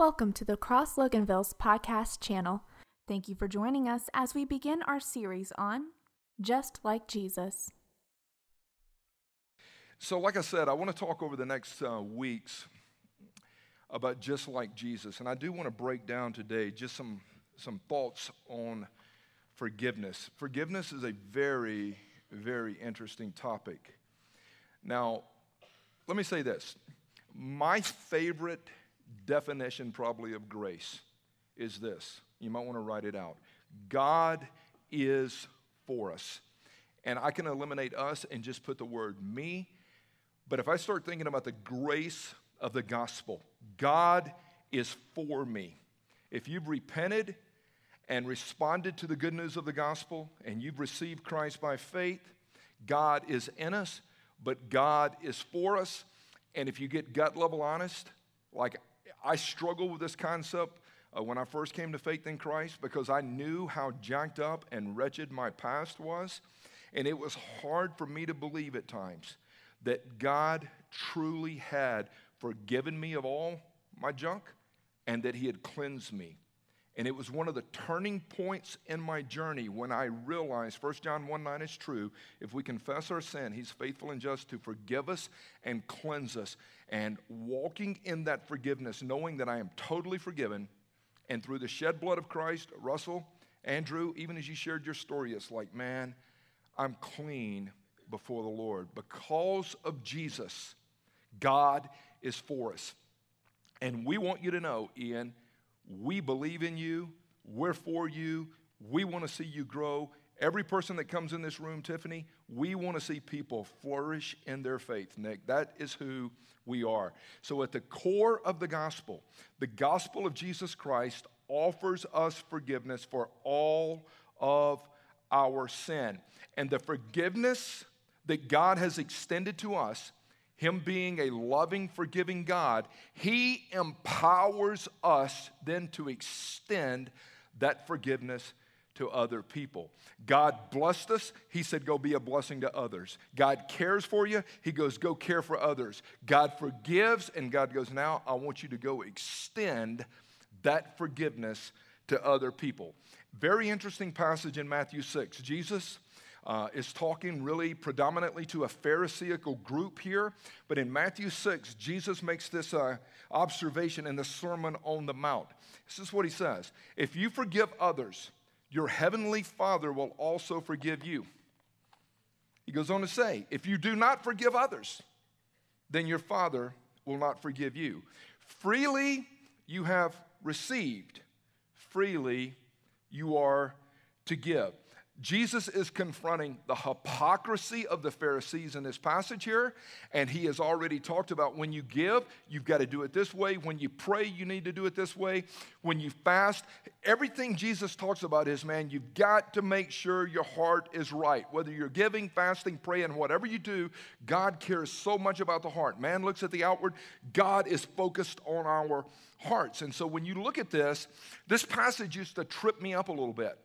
Welcome to the Cross Loganville's podcast channel. Thank you for joining us as we begin our series on Just Like Jesus. So, like I said, I want to talk over the next uh, weeks about just like Jesus. And I do want to break down today just some, some thoughts on forgiveness. Forgiveness is a very, very interesting topic. Now, let me say this my favorite definition, probably, of grace is this. You might want to write it out God is for us. And I can eliminate us and just put the word me. But if I start thinking about the grace of the gospel, God is for me. If you've repented and responded to the good news of the gospel and you've received Christ by faith, God is in us, but God is for us. And if you get gut level honest, like I struggle with this concept uh, when I first came to faith in Christ because I knew how jacked up and wretched my past was. And it was hard for me to believe at times that God truly had forgiven me of all my junk and that He had cleansed me. And it was one of the turning points in my journey when I realized 1 John 1 9 is true. If we confess our sin, He's faithful and just to forgive us and cleanse us. And walking in that forgiveness, knowing that I am totally forgiven, and through the shed blood of Christ, Russell, Andrew, even as you shared your story, it's like, man, I'm clean before the Lord. Because of Jesus, God is for us. And we want you to know, Ian, we believe in you, we're for you, we want to see you grow. Every person that comes in this room, Tiffany, we want to see people flourish in their faith, Nick. That is who we are. So, at the core of the gospel, the gospel of Jesus Christ offers us forgiveness for all of our sin. And the forgiveness that God has extended to us him being a loving, forgiving God, He empowers us then to extend that forgiveness to other people. God blessed us. He said, Go be a blessing to others. God cares for you. He goes, Go care for others. God forgives, and God goes, Now I want you to go extend that forgiveness to other people. Very interesting passage in Matthew 6. Jesus uh, is talking really predominantly to a Pharisaical group here. But in Matthew 6, Jesus makes this uh, observation in the Sermon on the Mount. This is what he says If you forgive others, your heavenly Father will also forgive you. He goes on to say, If you do not forgive others, then your Father will not forgive you. Freely you have received, freely you are to give. Jesus is confronting the hypocrisy of the Pharisees in this passage here, and he has already talked about when you give, you've got to do it this way. When you pray, you need to do it this way. When you fast, everything Jesus talks about is, man, you've got to make sure your heart is right. Whether you're giving, fasting, praying, whatever you do, God cares so much about the heart. Man looks at the outward, God is focused on our hearts. And so when you look at this, this passage used to trip me up a little bit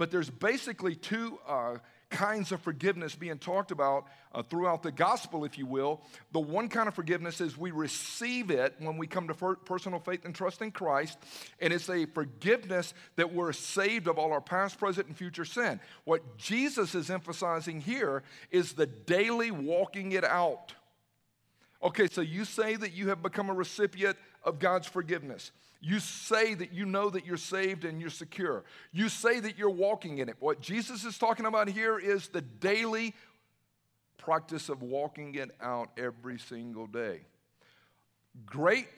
but there's basically two uh, kinds of forgiveness being talked about uh, throughout the gospel, if you will. The one kind of forgiveness is we receive it when we come to personal faith and trust in Christ, and it's a forgiveness that we're saved of all our past, present, and future sin. What Jesus is emphasizing here is the daily walking it out. Okay, so you say that you have become a recipient of God's forgiveness. You say that you know that you're saved and you're secure. You say that you're walking in it. What Jesus is talking about here is the daily practice of walking it out every single day. Great,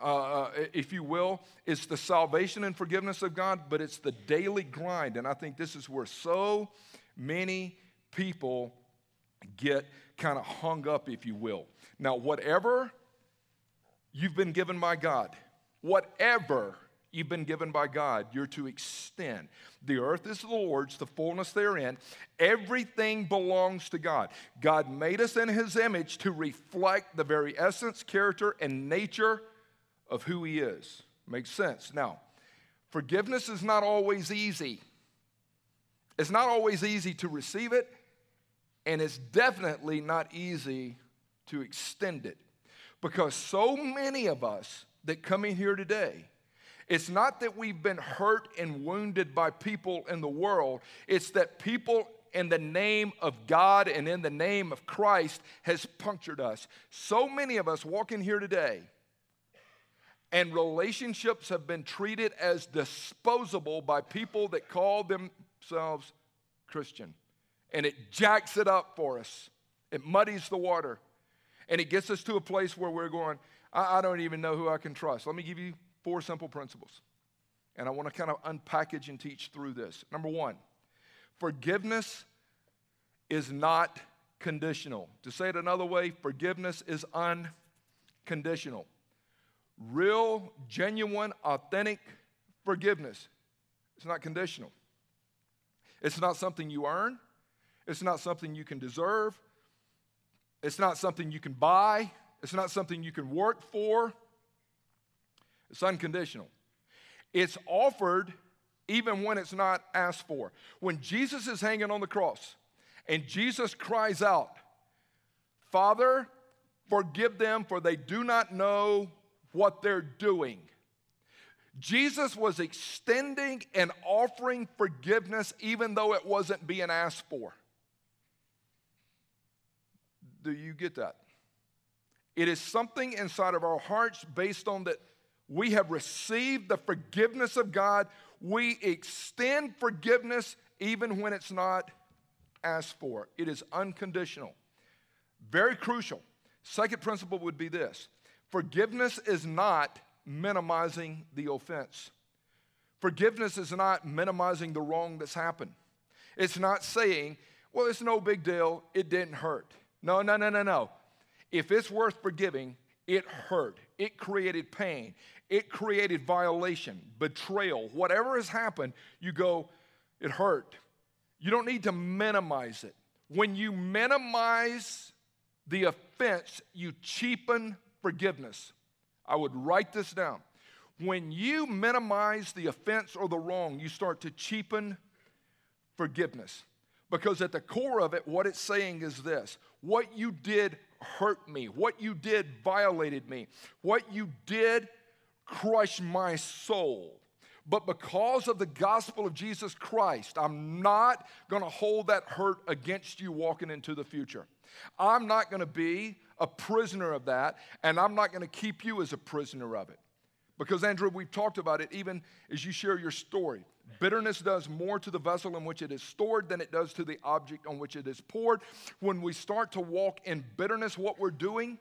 uh, uh if you will, it's the salvation and forgiveness of God, but it's the daily grind. And I think this is where so many people get kind of hung up, if you will. Now, whatever you've been given by God, whatever you've been given by God, you're to extend. The earth is the Lord's, the fullness therein. Everything belongs to God. God made us in His image to reflect the very essence, character, and nature of who He is. Makes sense. Now, forgiveness is not always easy. It's not always easy to receive it, and it's definitely not easy to extend it. Because so many of us that come in here today It's not that we've been hurt and wounded by people in the world, it's that people in the name of God and in the name of Christ has punctured us. So many of us walk in here today, and relationships have been treated as disposable by people that call themselves Christian. And it jacks it up for us, it muddies the water, and it gets us to a place where we're going, I, I don't even know who I can trust. Let me give you four simple principles. And I want to kind of unpackage and teach through this. Number one, Forgiveness is not conditional. To say it another way, forgiveness is unconditional. Real, genuine, authentic forgiveness is not conditional. It's not something you earn, it's not something you can deserve, it's not something you can buy, it's not something you can work for. It's unconditional. It's offered even when it's not asked for. When Jesus is hanging on the cross and Jesus cries out, Father, forgive them, for they do not know what they're doing. Jesus was extending and offering forgiveness even though it wasn't being asked for. Do you get that? It is something inside of our hearts based on that we have received the forgiveness of God we extend forgiveness even when it's not asked for. It is unconditional. Very crucial. Second principle would be this forgiveness is not minimizing the offense. Forgiveness is not minimizing the wrong that's happened. It's not saying, well, it's no big deal, it didn't hurt. No, no, no, no, no. If it's worth forgiving, it hurt. It created pain it created violation, betrayal, whatever has happened, you go, it hurt. You don't need to minimize it. When you minimize the offense, you cheapen forgiveness. I would write this down. When you minimize the offense or the wrong, you start to cheapen forgiveness. Because at the core of it, what it's saying is this what you did hurt me, what you did violated me, what you did crushed my soul. But because of the gospel of Jesus Christ, I'm not going to hold that hurt against you walking into the future. I'm not going to be a prisoner of that, and I'm not going to keep you as a prisoner of it. Because, Andrew, we've talked about it even as you share your story. Bitterness does more to the vessel in which it is stored than it does to the object on which it is poured. When we start to walk in bitterness, what we're doing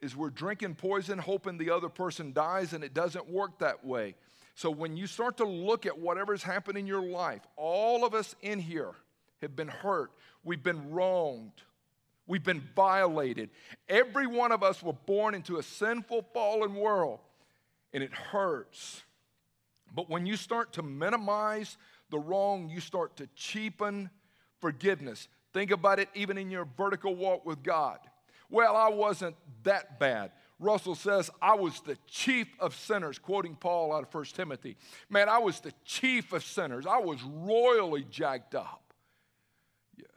is we're drinking poison hoping the other person dies, and it doesn't work that way. So when you start to look at whatever's happened in your life, all of us in here have been hurt, we've been wronged, we've been violated. Every one of us were born into a sinful, fallen world, and it hurts. But when you start to minimize the wrong, you start to cheapen forgiveness. Think about it even in your vertical walk with God. Well, I wasn't that bad. Russell says, I was the chief of sinners, quoting Paul out of 1 Timothy. Man, I was the chief of sinners. I was royally jacked up. Yes.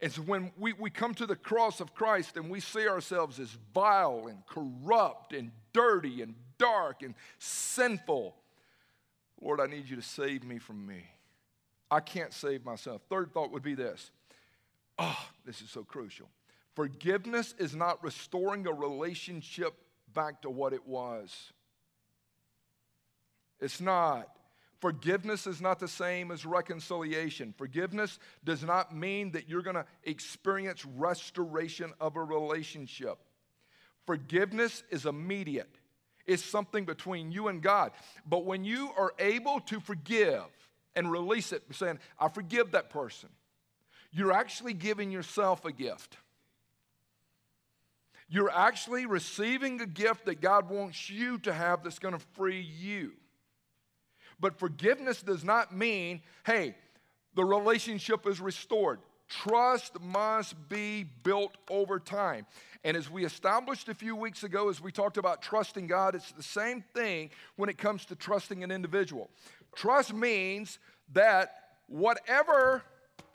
And so when we, we come to the cross of Christ and we see ourselves as vile and corrupt and dirty and dark and sinful, Lord, I need you to save me from me. I can't save myself. Third thought would be this. Oh, this is so crucial. Forgiveness is not restoring a relationship back to what it was. It's not. Forgiveness is not the same as reconciliation. Forgiveness does not mean that you're going to experience restoration of a relationship. Forgiveness is immediate, it's something between you and God. But when you are able to forgive and release it, saying, I forgive that person, you're actually giving yourself a gift. You're actually receiving a gift that God wants you to have that's going to free you. But forgiveness does not mean, hey, the relationship is restored. Trust must be built over time. And as we established a few weeks ago, as we talked about trusting God, it's the same thing when it comes to trusting an individual. Trust means that whatever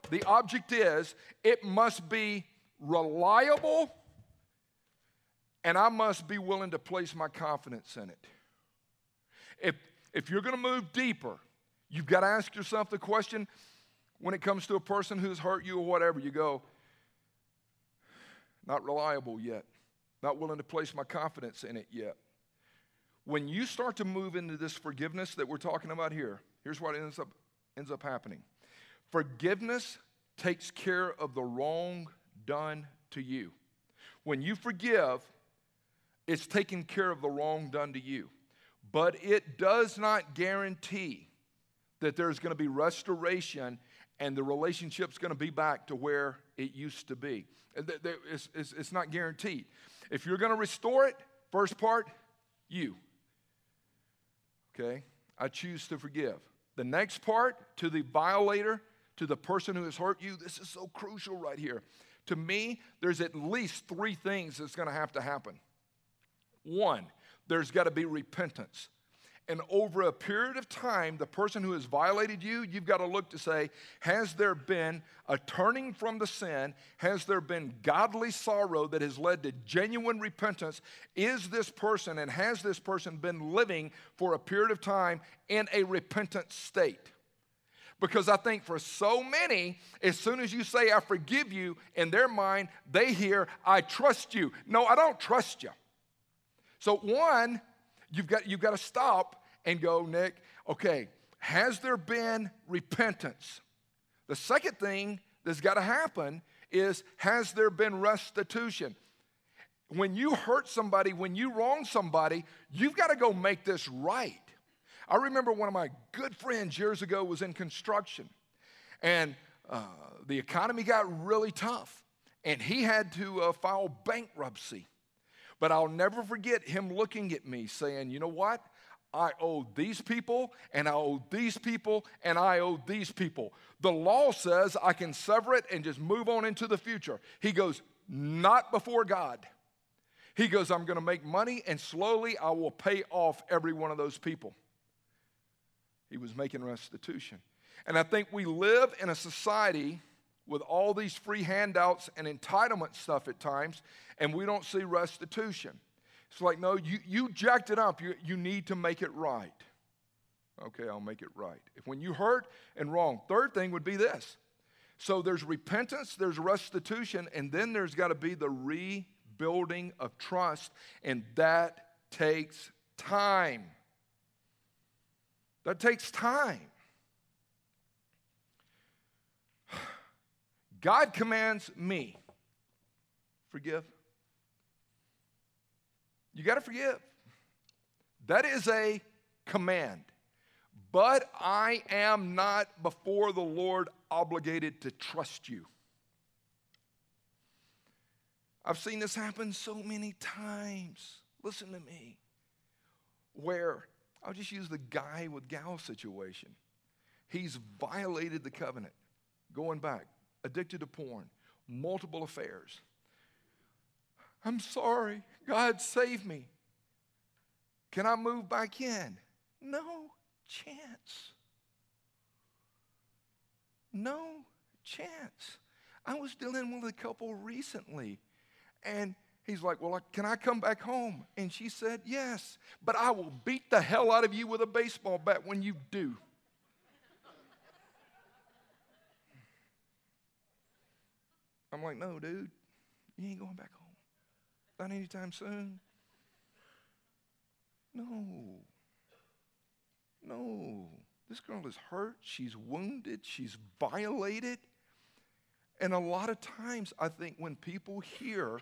the object is, it must be reliable and I must be willing to place my confidence in it. if, if you're going to move deeper, you've got to ask yourself the question when it comes to a person who's hurt you or whatever, you go, not reliable yet, not willing to place my confidence in it yet. When you start to move into this forgiveness that we're talking about here, here's what ends up, ends up happening forgiveness takes care of the wrong done to you. When you forgive, it's taking care of the wrong done to you. But it does not guarantee that there's going to be restoration and the relationship's going to be back to where it used to be. It's, it's, it's not guaranteed. If you're going to restore it, first part, you. Okay? I choose to forgive. The next part, to the violator, to the person who has hurt you, this is so crucial right here. To me, there's at least three things that's going to have to happen. One, there's got to be repentance. And over a period of time, the person who has violated you, you've got to look to say, has there been a turning from the sin? Has there been godly sorrow that has led to genuine repentance? Is this person and has this person been living for a period of time in a repentant state? Because I think for so many, as soon as you say, I forgive you, in their mind, they hear, I trust you. No, I don't trust you. So, one, You've got, you've got to stop and go, Nick, okay, has there been repentance? The second thing that's got to happen is, has there been restitution? When you hurt somebody, when you wrong somebody, you've got to go make this right. I remember one of my good friends years ago was in construction, and uh, the economy got really tough, and he had to uh, file bankruptcy. But I'll never forget him looking at me saying, You know what? I owe these people, and I owe these people, and I owe these people. The law says I can sever it and just move on into the future. He goes, Not before God. He goes, I'm going to make money, and slowly I will pay off every one of those people. He was making restitution. And I think we live in a society with all these free handouts and entitlement stuff at times, and we don't see restitution. It's like, no, you, you jacked it up. You, you need to make it right. Okay, I'll make it right. If when you hurt and wrong, third thing would be this. So there's repentance, there's restitution, and then there's got to be the rebuilding of trust, and that takes time. That takes time. God commands me forgive. You got to forgive. That is a command. But I am not before the Lord obligated to trust you. I've seen this happen so many times. Listen to me. Where I'll just use the guy with gal situation. He's violated the covenant going back addicted to porn, multiple affairs. I'm sorry. God save me. Can I move back in? No chance. No chance. I was dealing with a couple recently, and he's like, Well, can I come back home? And she said, Yes, but I will beat the hell out of you with a baseball bat when you do. I'm like, no, dude, you ain't going back home. Not anytime soon. No. No. This girl is hurt. She's wounded. She's violated. And a lot of times, I think when people hear,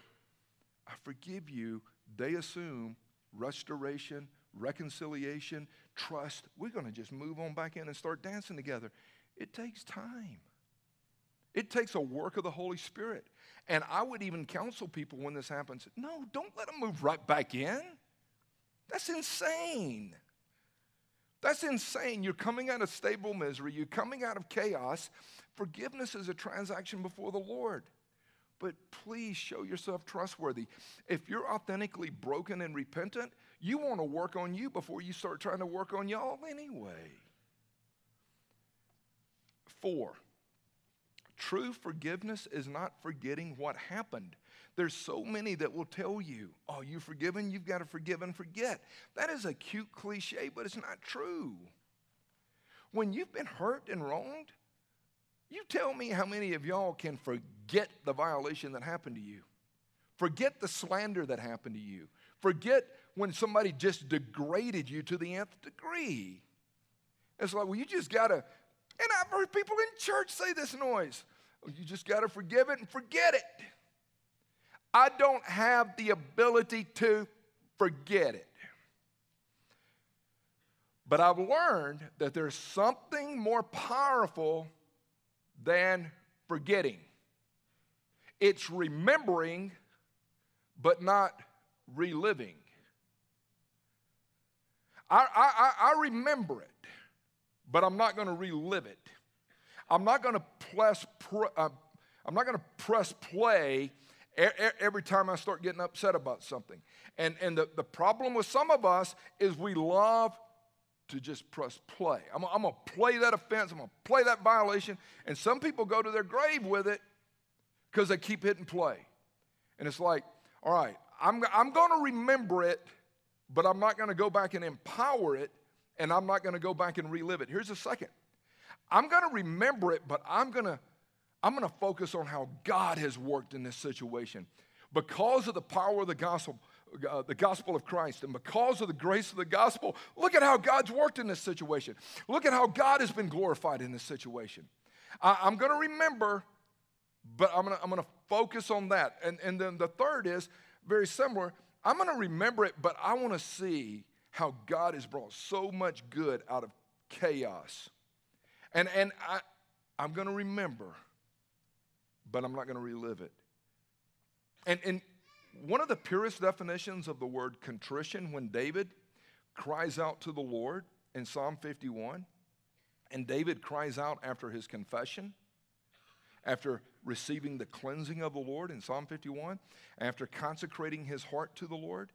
I forgive you, they assume restoration, reconciliation, trust. We're going to just move on back in and start dancing together. It takes time. It takes a work of the Holy Spirit. And I would even counsel people when this happens no, don't let them move right back in. That's insane. That's insane. You're coming out of stable misery, you're coming out of chaos. Forgiveness is a transaction before the Lord. But please show yourself trustworthy. If you're authentically broken and repentant, you want to work on you before you start trying to work on y'all anyway. Four, True forgiveness is not forgetting what happened. There's so many that will tell you, oh, you forgiven, you've got to forgive and forget. That is a cute cliche, but it's not true. When you've been hurt and wronged, you tell me how many of y'all can forget the violation that happened to you, forget the slander that happened to you, forget when somebody just degraded you to the nth degree. It's like, well, you just got to, and I've heard people in church say this noise. You just got to forgive it and forget it. I don't have the ability to forget it. But I've learned that there's something more powerful than forgetting. It's remembering, but not reliving. I, I, I remember it, but I'm not going to relive it. I'm not going to press, uh, I'm not going to press play every time I start getting upset about something. And, and the, the problem with some of us is we love to just press play. I'm, I'm going to play that offense, I'm going to play that violation. And some people go to their grave with it because they keep hitting play. And it's like, all right, I'm, I'm going to remember it, but I'm not going to go back and empower it, and I'm not going to go back and relive it. Here's the second I'm going to remember it, but I'm going to I'm going to focus on how God has worked in this situation. Because of the power of the gospel, uh, the gospel of Christ, and because of the grace of the gospel, look at how God's worked in this situation. Look at how God has been glorified in this situation. I, am going to remember, but I'm going to I'm going to focus on that. And, and then the third is very similar. I'm going to remember it, but I want to see how God has brought so much good out of chaos. And, and I, I'm going to remember but I'm not going to relive it. And, and one of the purest definitions of the word contrition, when David cries out to the Lord in Psalm 51, and David cries out after his confession, after receiving the cleansing of the Lord in Psalm 51, after consecrating his heart to the Lord,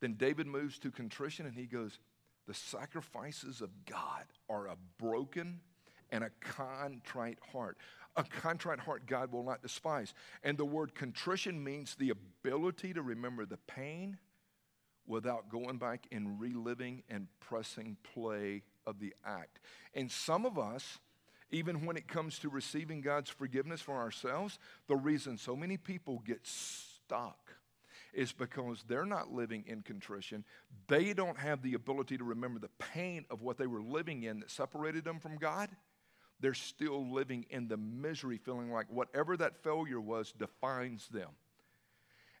then David moves to contrition and he goes, The sacrifices of God are a broken and a contrite heart. A contrite heart God will not despise. And the word contrition means the ability to remember the pain without going back and reliving and pressing play of the act. And some of us, even when it comes to receiving God's forgiveness for ourselves, the reason so many people get stuck is because they're not living in contrition. They don't have the ability to remember the pain of what they were living in that separated them from God they're still living in the misery, feeling like whatever that failure was defines them.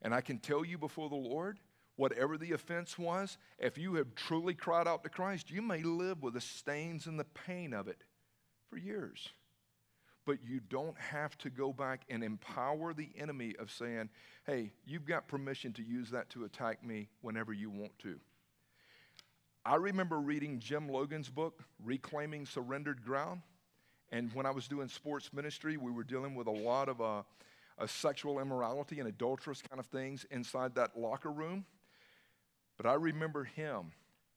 And I can tell you before the Lord, whatever the offense was, if you have truly cried out to Christ, you may live with the stains and the pain of it for years. But you don't have to go back and empower the enemy of saying, hey, you've got permission to use that to attack me whenever you want to. I remember reading Jim Logan's book, Reclaiming Surrendered Ground. And when I was doing sports ministry, we were dealing with a lot of uh, sexual immorality and adulterous kind of things inside that locker room. But I remember him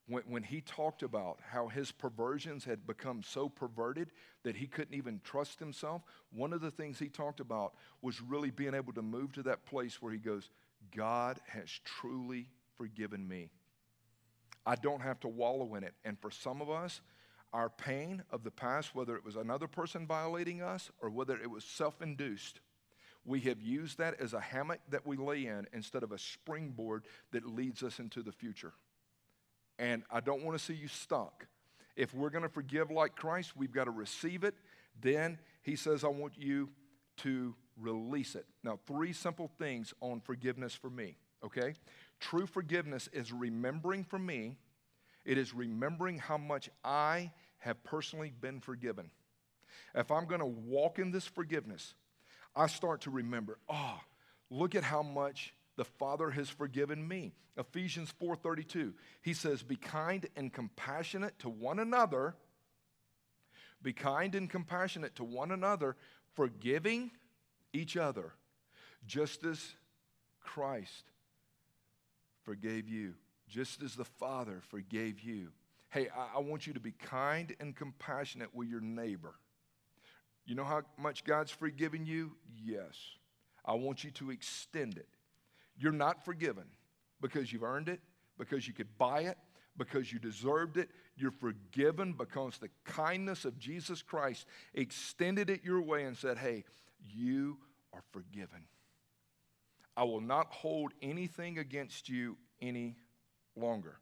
when, when he talked about how his perversions had become so perverted that he couldn't even trust himself. One of the things he talked about was really being able to move to that place where he goes, God has truly forgiven me. I don't have to wallow in it. And for some of us, our pain of the past, whether it was another person violating us or whether it was self induced, we have used that as a hammock that we lay in instead of a springboard that leads us into the future. And I don't want to see you stuck. If we're going to forgive like Christ, we've got to receive it. Then he says, I want you to release it. Now, three simple things on forgiveness for me, okay? True forgiveness is remembering for me, it is remembering how much I have personally been forgiven. If I'm going to walk in this forgiveness, I start to remember, oh, look at how much the Father has forgiven me. Ephesians 4:32. He says, "Be kind and compassionate to one another. Be kind and compassionate to one another, forgiving each other, just as Christ forgave you, just as the Father forgave you." Hey, I, I want you to be kind and compassionate with your neighbor. You know how much God's forgiven you? Yes. I want you to extend it. You're not forgiven because you've earned it, because you could buy it, because you deserved it. You're forgiven because the kindness of Jesus Christ extended it your way and said, Hey, you are forgiven. I will not hold anything against you any longer.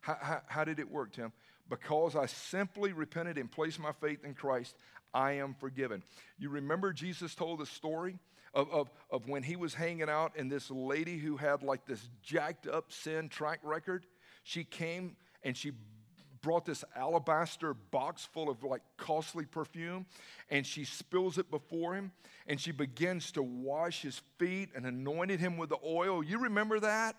How, how, how, did it work, Tim? Because I simply repented and placed my faith in Christ, I am forgiven. You remember Jesus told the story of, of, of when he was hanging out and this lady who had like this jacked up sin track record, she came and she brought this alabaster box full of like costly perfume and she spills it before him and she begins to wash his feet and anointed him with the oil. You remember that?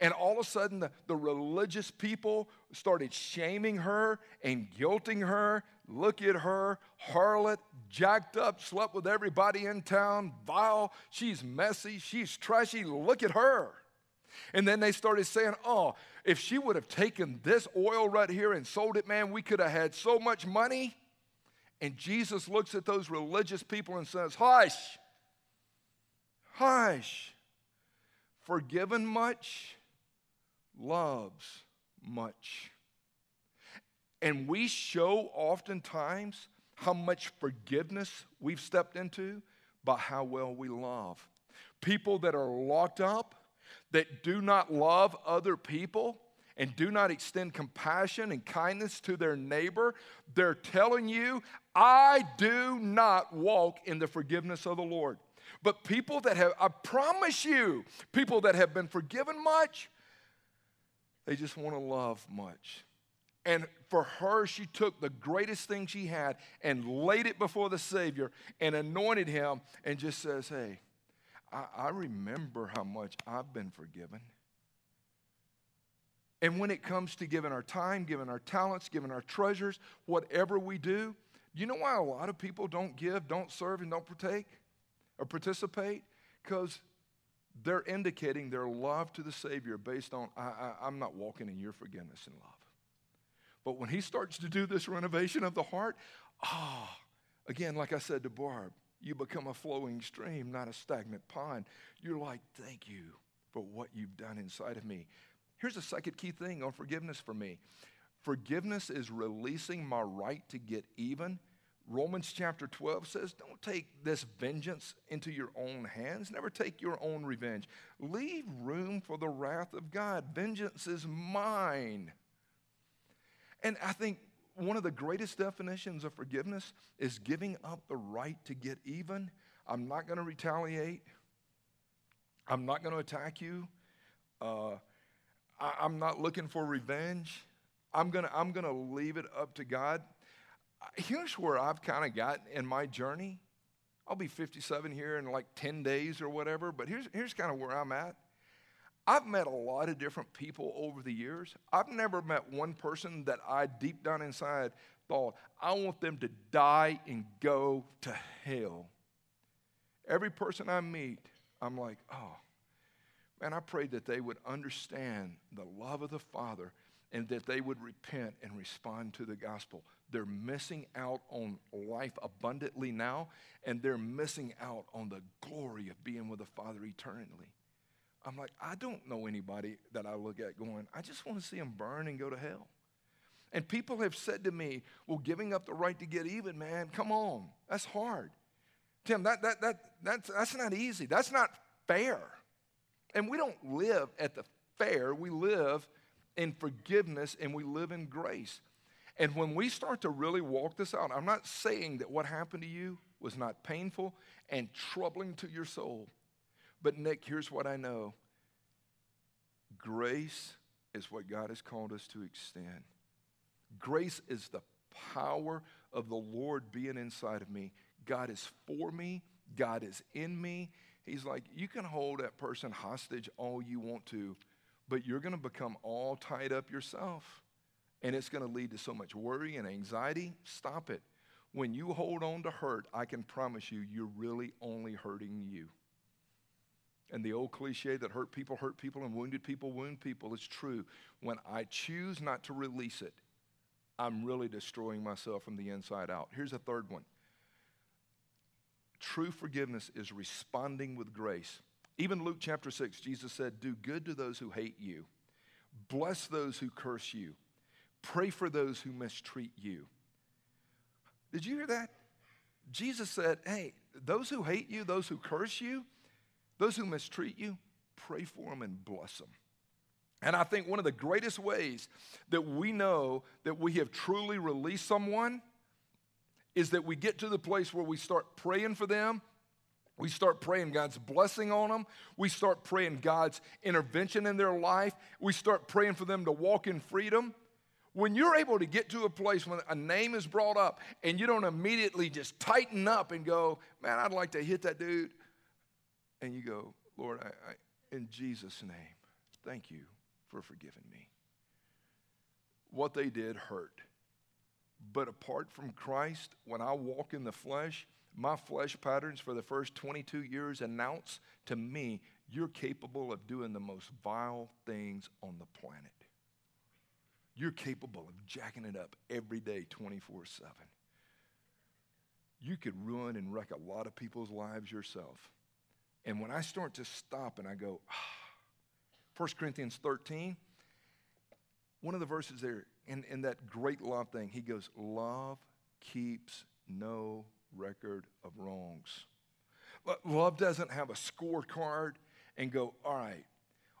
And all of a sudden, the, the religious people started shaming her and guilting her. Look at her, harlot, jacked up, slept with everybody in town, vile. She's messy, she's trashy. Look at her. And then they started saying, oh, if she would have taken this oil right here and sold it, man, we could have had so much money. And Jesus looks at those religious people and says, Hush, hush, forgiven much, loves much. And we show oftentimes how much forgiveness we've stepped into by how well we love. People that are locked up, that do not love other people, and do not extend compassion and kindness to their neighbor, they're telling you, I do not walk in the forgiveness of the Lord. But people that have, I promise you, people that have been forgiven much, they just want to love much. And for her, she took the greatest thing she had and laid it before the Savior and anointed him and just says, Hey, I, I remember how much I've been forgiven. And when it comes to giving our time, giving our talents, giving our treasures, whatever we do, you know why a lot of people don't give, don't serve, and don't partake or participate? Because they're indicating their love to the Savior based on, I, am not walking in your forgiveness and love. But when he starts to do this renovation of the heart, ah, oh, again, like I said to Barb, you become a flowing stream, not a stagnant pond. You're like, thank you for what you've done inside of me. Here's a second key thing on forgiveness for me forgiveness is releasing my right to get even. Romans chapter 12 says, Don't take this vengeance into your own hands. Never take your own revenge. Leave room for the wrath of God. Vengeance is mine. And I think one of the greatest definitions of forgiveness is giving up the right to get even. I'm not going to retaliate. I'm not going to attack you. Uh, I, am not looking for revenge. I'm gonna, I'm gonna leave it up to God. Here's where I've kind of gotten in my journey. I'll be 57 here in like 10 days or whatever, but here's, here's kind of where I'm at. I've met a lot of different people over the years. I've never met one person that I deep down inside thought, I want them to die and go to hell. Every person I meet, I'm like, oh, and I prayed that they would understand the love of the Father and that they would repent and respond to the gospel. They're missing out on life abundantly now, and they're missing out on the glory of being with the Father eternally. I'm like, I don't know anybody that I look at going, I just want to see them burn and go to hell. And people have said to me, well, giving up the right to get even, man, come on, that's hard. Tim, that, that, that, that's, that's not easy. That's not fair. And we don't live at the fair, we live in forgiveness and we live in grace. And when we start to really walk this out, I'm not saying that what happened to you was not painful and troubling to your soul. But, Nick, here's what I know grace is what God has called us to extend. Grace is the power of the Lord being inside of me. God is for me, God is in me, He's like, you can hold that person hostage all you want to, but you're going to become all tied up yourself. And it's going to lead to so much worry and anxiety. Stop it. When you hold on to hurt, I can promise you, you're really only hurting you. And the old cliche that hurt people hurt people and wounded people wound people is true. When I choose not to release it, I'm really destroying myself from the inside out. Here's a third one True forgiveness is responding with grace. Even Luke chapter 6, Jesus said, Do good to those who hate you, bless those who curse you, pray for those who mistreat you. Did you hear that? Jesus said, Hey, those who hate you, those who curse you, those who mistreat you, pray for them and bless them. And I think one of the greatest ways that we know that we have truly released someone is that we get to the place where we start praying for them. We start praying God's blessing on them. We start praying God's intervention in their life. We start praying for them to walk in freedom. When you're able to get to a place when a name is brought up and you don't immediately just tighten up and go, man, I'd like to hit that dude. And you go, Lord, I, I, in Jesus' name, thank you for forgiving me. What they did hurt. But apart from Christ, when I walk in the flesh, my flesh patterns for the first 22 years announce to me, you're capable of doing the most vile things on the planet. You're capable of jacking it up every day, 24 7. You could ruin and wreck a lot of people's lives yourself. And when I start to stop and I go, ah, 1 Corinthians 13, one of the verses there, in, in that great love thing, he goes, Love keeps no record of wrongs. Love doesn't have a scorecard and go, all right,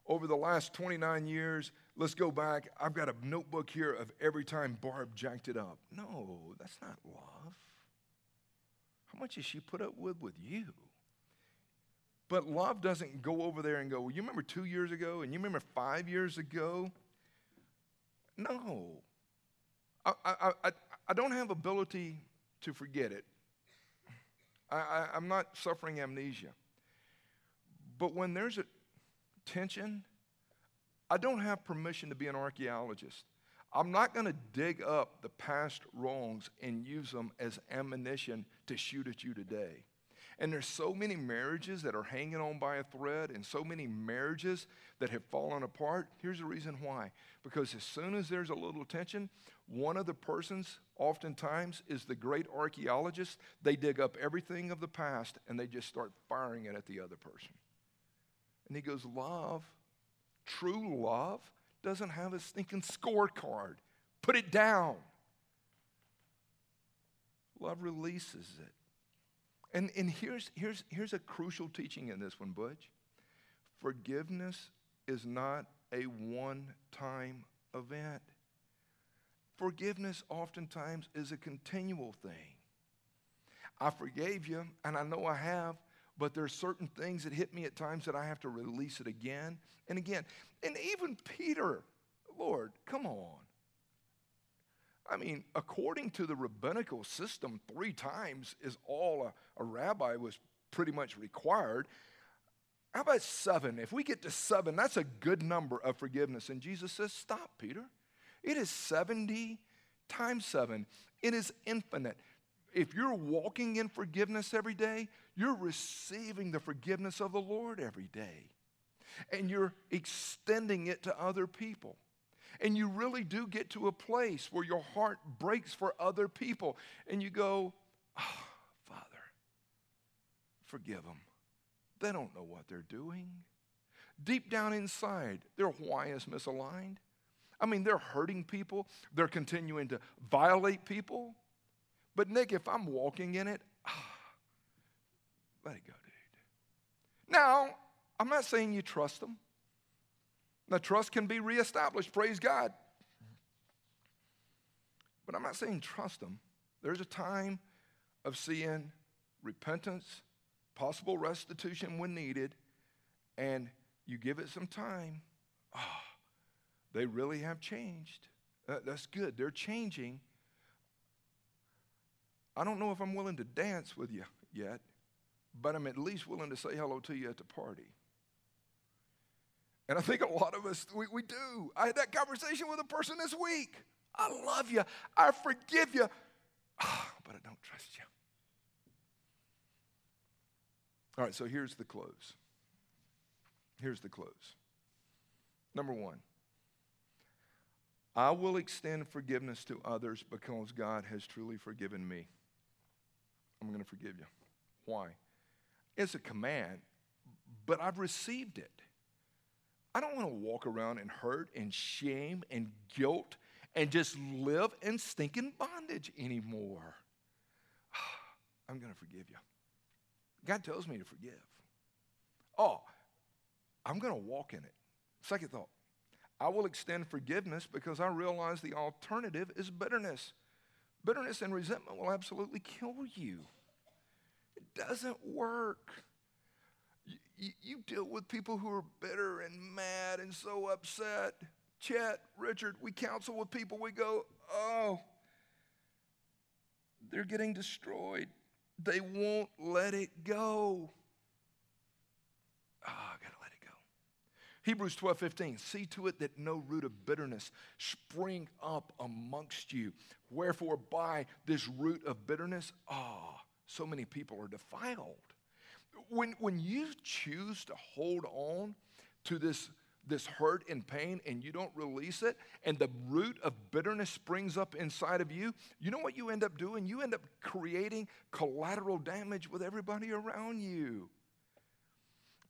over the last 29 years, let's go back. I've got a notebook here of every time Barb jacked it up. No, that's not love. How much has she put up with with you? But love doesn't go over there and go, well, you remember two years ago and you remember five years ago? No. I, I, I, I don't have ability to forget it. I, I'm not suffering amnesia. But when there's a tension, I don't have permission to be an archaeologist. I'm not going to dig up the past wrongs and use them as ammunition to shoot at you today. And there's so many marriages that are hanging on by a thread and so many marriages that have fallen apart. Here's the reason why. Because as soon as there's a little tension, one of the persons, oftentimes, is the great archaeologist. They dig up everything of the past and they just start firing it at the other person. And he goes, Love, true love, doesn't have a stinking scorecard. Put it down. Love releases it. And, and here's, here's, here's a crucial teaching in this one, Butch. Forgiveness is not a one time event. Forgiveness oftentimes is a continual thing. I forgave you, and I know I have, but there are certain things that hit me at times that I have to release it again and again. And even Peter, Lord, come on. I mean, according to the rabbinical system, three times is all a, a rabbi was pretty much required. How about seven? If we get to seven, that's a good number of forgiveness. And Jesus says, Stop, Peter. It is 70 times seven, it is infinite. If you're walking in forgiveness every day, you're receiving the forgiveness of the Lord every day. And you're extending it to other people. And you really do get to a place where your heart breaks for other people. And you go, oh, Father, forgive them. They don't know what they're doing. Deep down inside, their why is misaligned. I mean, they're hurting people, they're continuing to violate people. But, Nick, if I'm walking in it, ah, let it go, dude. Now, I'm not saying you trust them. Now, trust can be reestablished, praise God. But I'm not saying trust them. There's a time of seeing repentance, possible restitution when needed, and you give it some time. Oh, they really have changed. that's good. They're changing. I don't know if I'm willing to dance with you yet, but I'm at least willing to say hello to you at the party. And I think a lot of us, we, we do. I had that conversation with a person this week. I love you. I forgive you. Oh, but I don't trust you. All right, so here's the close. Here's the close. Number one, I will extend forgiveness to others because God has truly forgiven me. I'm going to forgive you. Why? It's a command, but I've received it. I don't want to walk around in hurt and shame and guilt and just live in stinking bondage anymore. I'm going to forgive you. God tells me to forgive. Oh, I'm going to walk in it. Second thought, I will extend forgiveness because I realize the alternative is bitterness. Bitterness and resentment will absolutely kill you. It doesn't work. You, you, deal with people who are bitter and mad and so upset. Chet, Richard, we counsel with people, we go, oh, they're getting destroyed. They won't let it go. Oh, I gotta let it go. Hebrews 12, 15. See to it that no root of bitterness spring up amongst you. Wherefore, by this root of bitterness, ah, oh, so many people are defiled. When, when you choose to hold on to this this hurt and pain and you don't release it, and the root of bitterness springs up inside of you, you know what you end up doing? You end up creating collateral damage with everybody around you.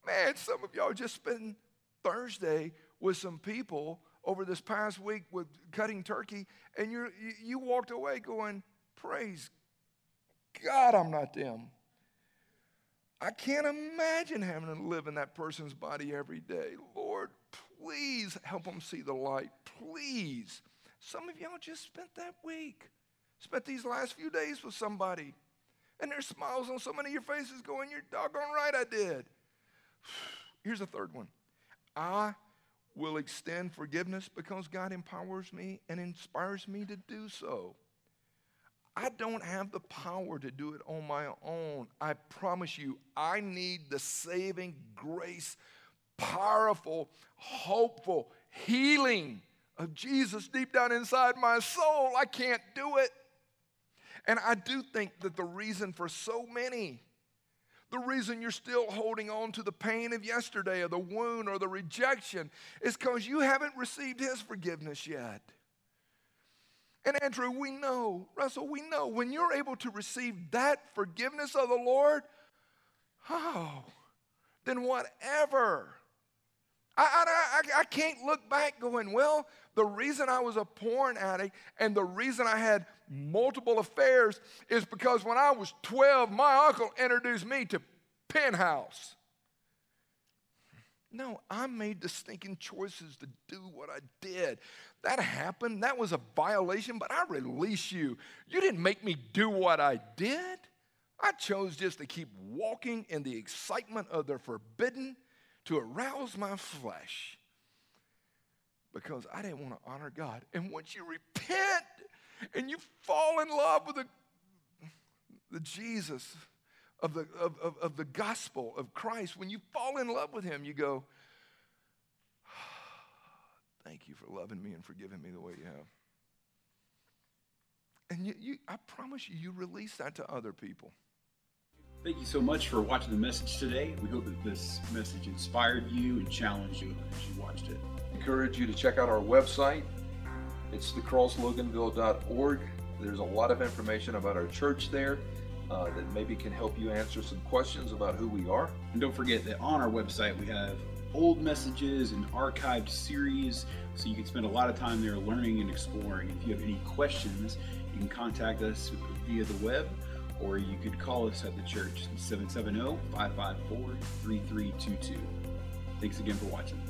Man, some of y'all just spent Thursday with some people over this past week with cutting turkey, and you you walked away going, Praise God, I'm not them. I can't imagine having to live in that person's body every day. Lord, please help them see the light. Please. Some of y'all just spent that week, spent these last few days with somebody, and there's smiles on so many of your faces going, You're doggone right, I did. Here's the third one I will extend forgiveness because God empowers me and inspires me to do so. I don't have the power to do it on my own. I promise you, I need the saving grace powerful, hopeful healing of Jesus deep down inside my soul. I can't do it. And I do think that the reason for so many, the reason you're still holding on to the pain of yesterday or the wound or the rejection is because you haven't received His forgiveness yet. And Andrew, we know, Russell, we know when you're able to receive that forgiveness of the Lord, oh, then whatever I, I, I, can't look back going, well, the reason I was a porn addict and the reason I had multiple affairs is because when I was 12, my uncle introduced me to Penthouse. No, I made the stinking choices to do what I did. That happened. That was a violation, but I release you. You didn't make me do what I did. I chose just to keep walking in the excitement of the forbidden to arouse my flesh because I didn't want to honor God. And once you repent and you fall in love with the, the Jesus of the, of, of, of the gospel of Christ, when you fall in love with Him, you go, Thank you for loving me and forgiving me the way you have. And you, you, I promise you, you release that to other people. Thank you so much for watching the message today. We hope that this message inspired you and challenged you as you watched it. Encourage you to check out our website. It's thecrossloganville.org. There's a lot of information about our church there uh, that maybe can help you answer some questions about who we are. And don't forget that on our website we have old messages and archived series so you can spend a lot of time there learning and exploring. If you have any questions, you can contact us via the web or you could call us at the church 770 554 3322. Thanks again for watching.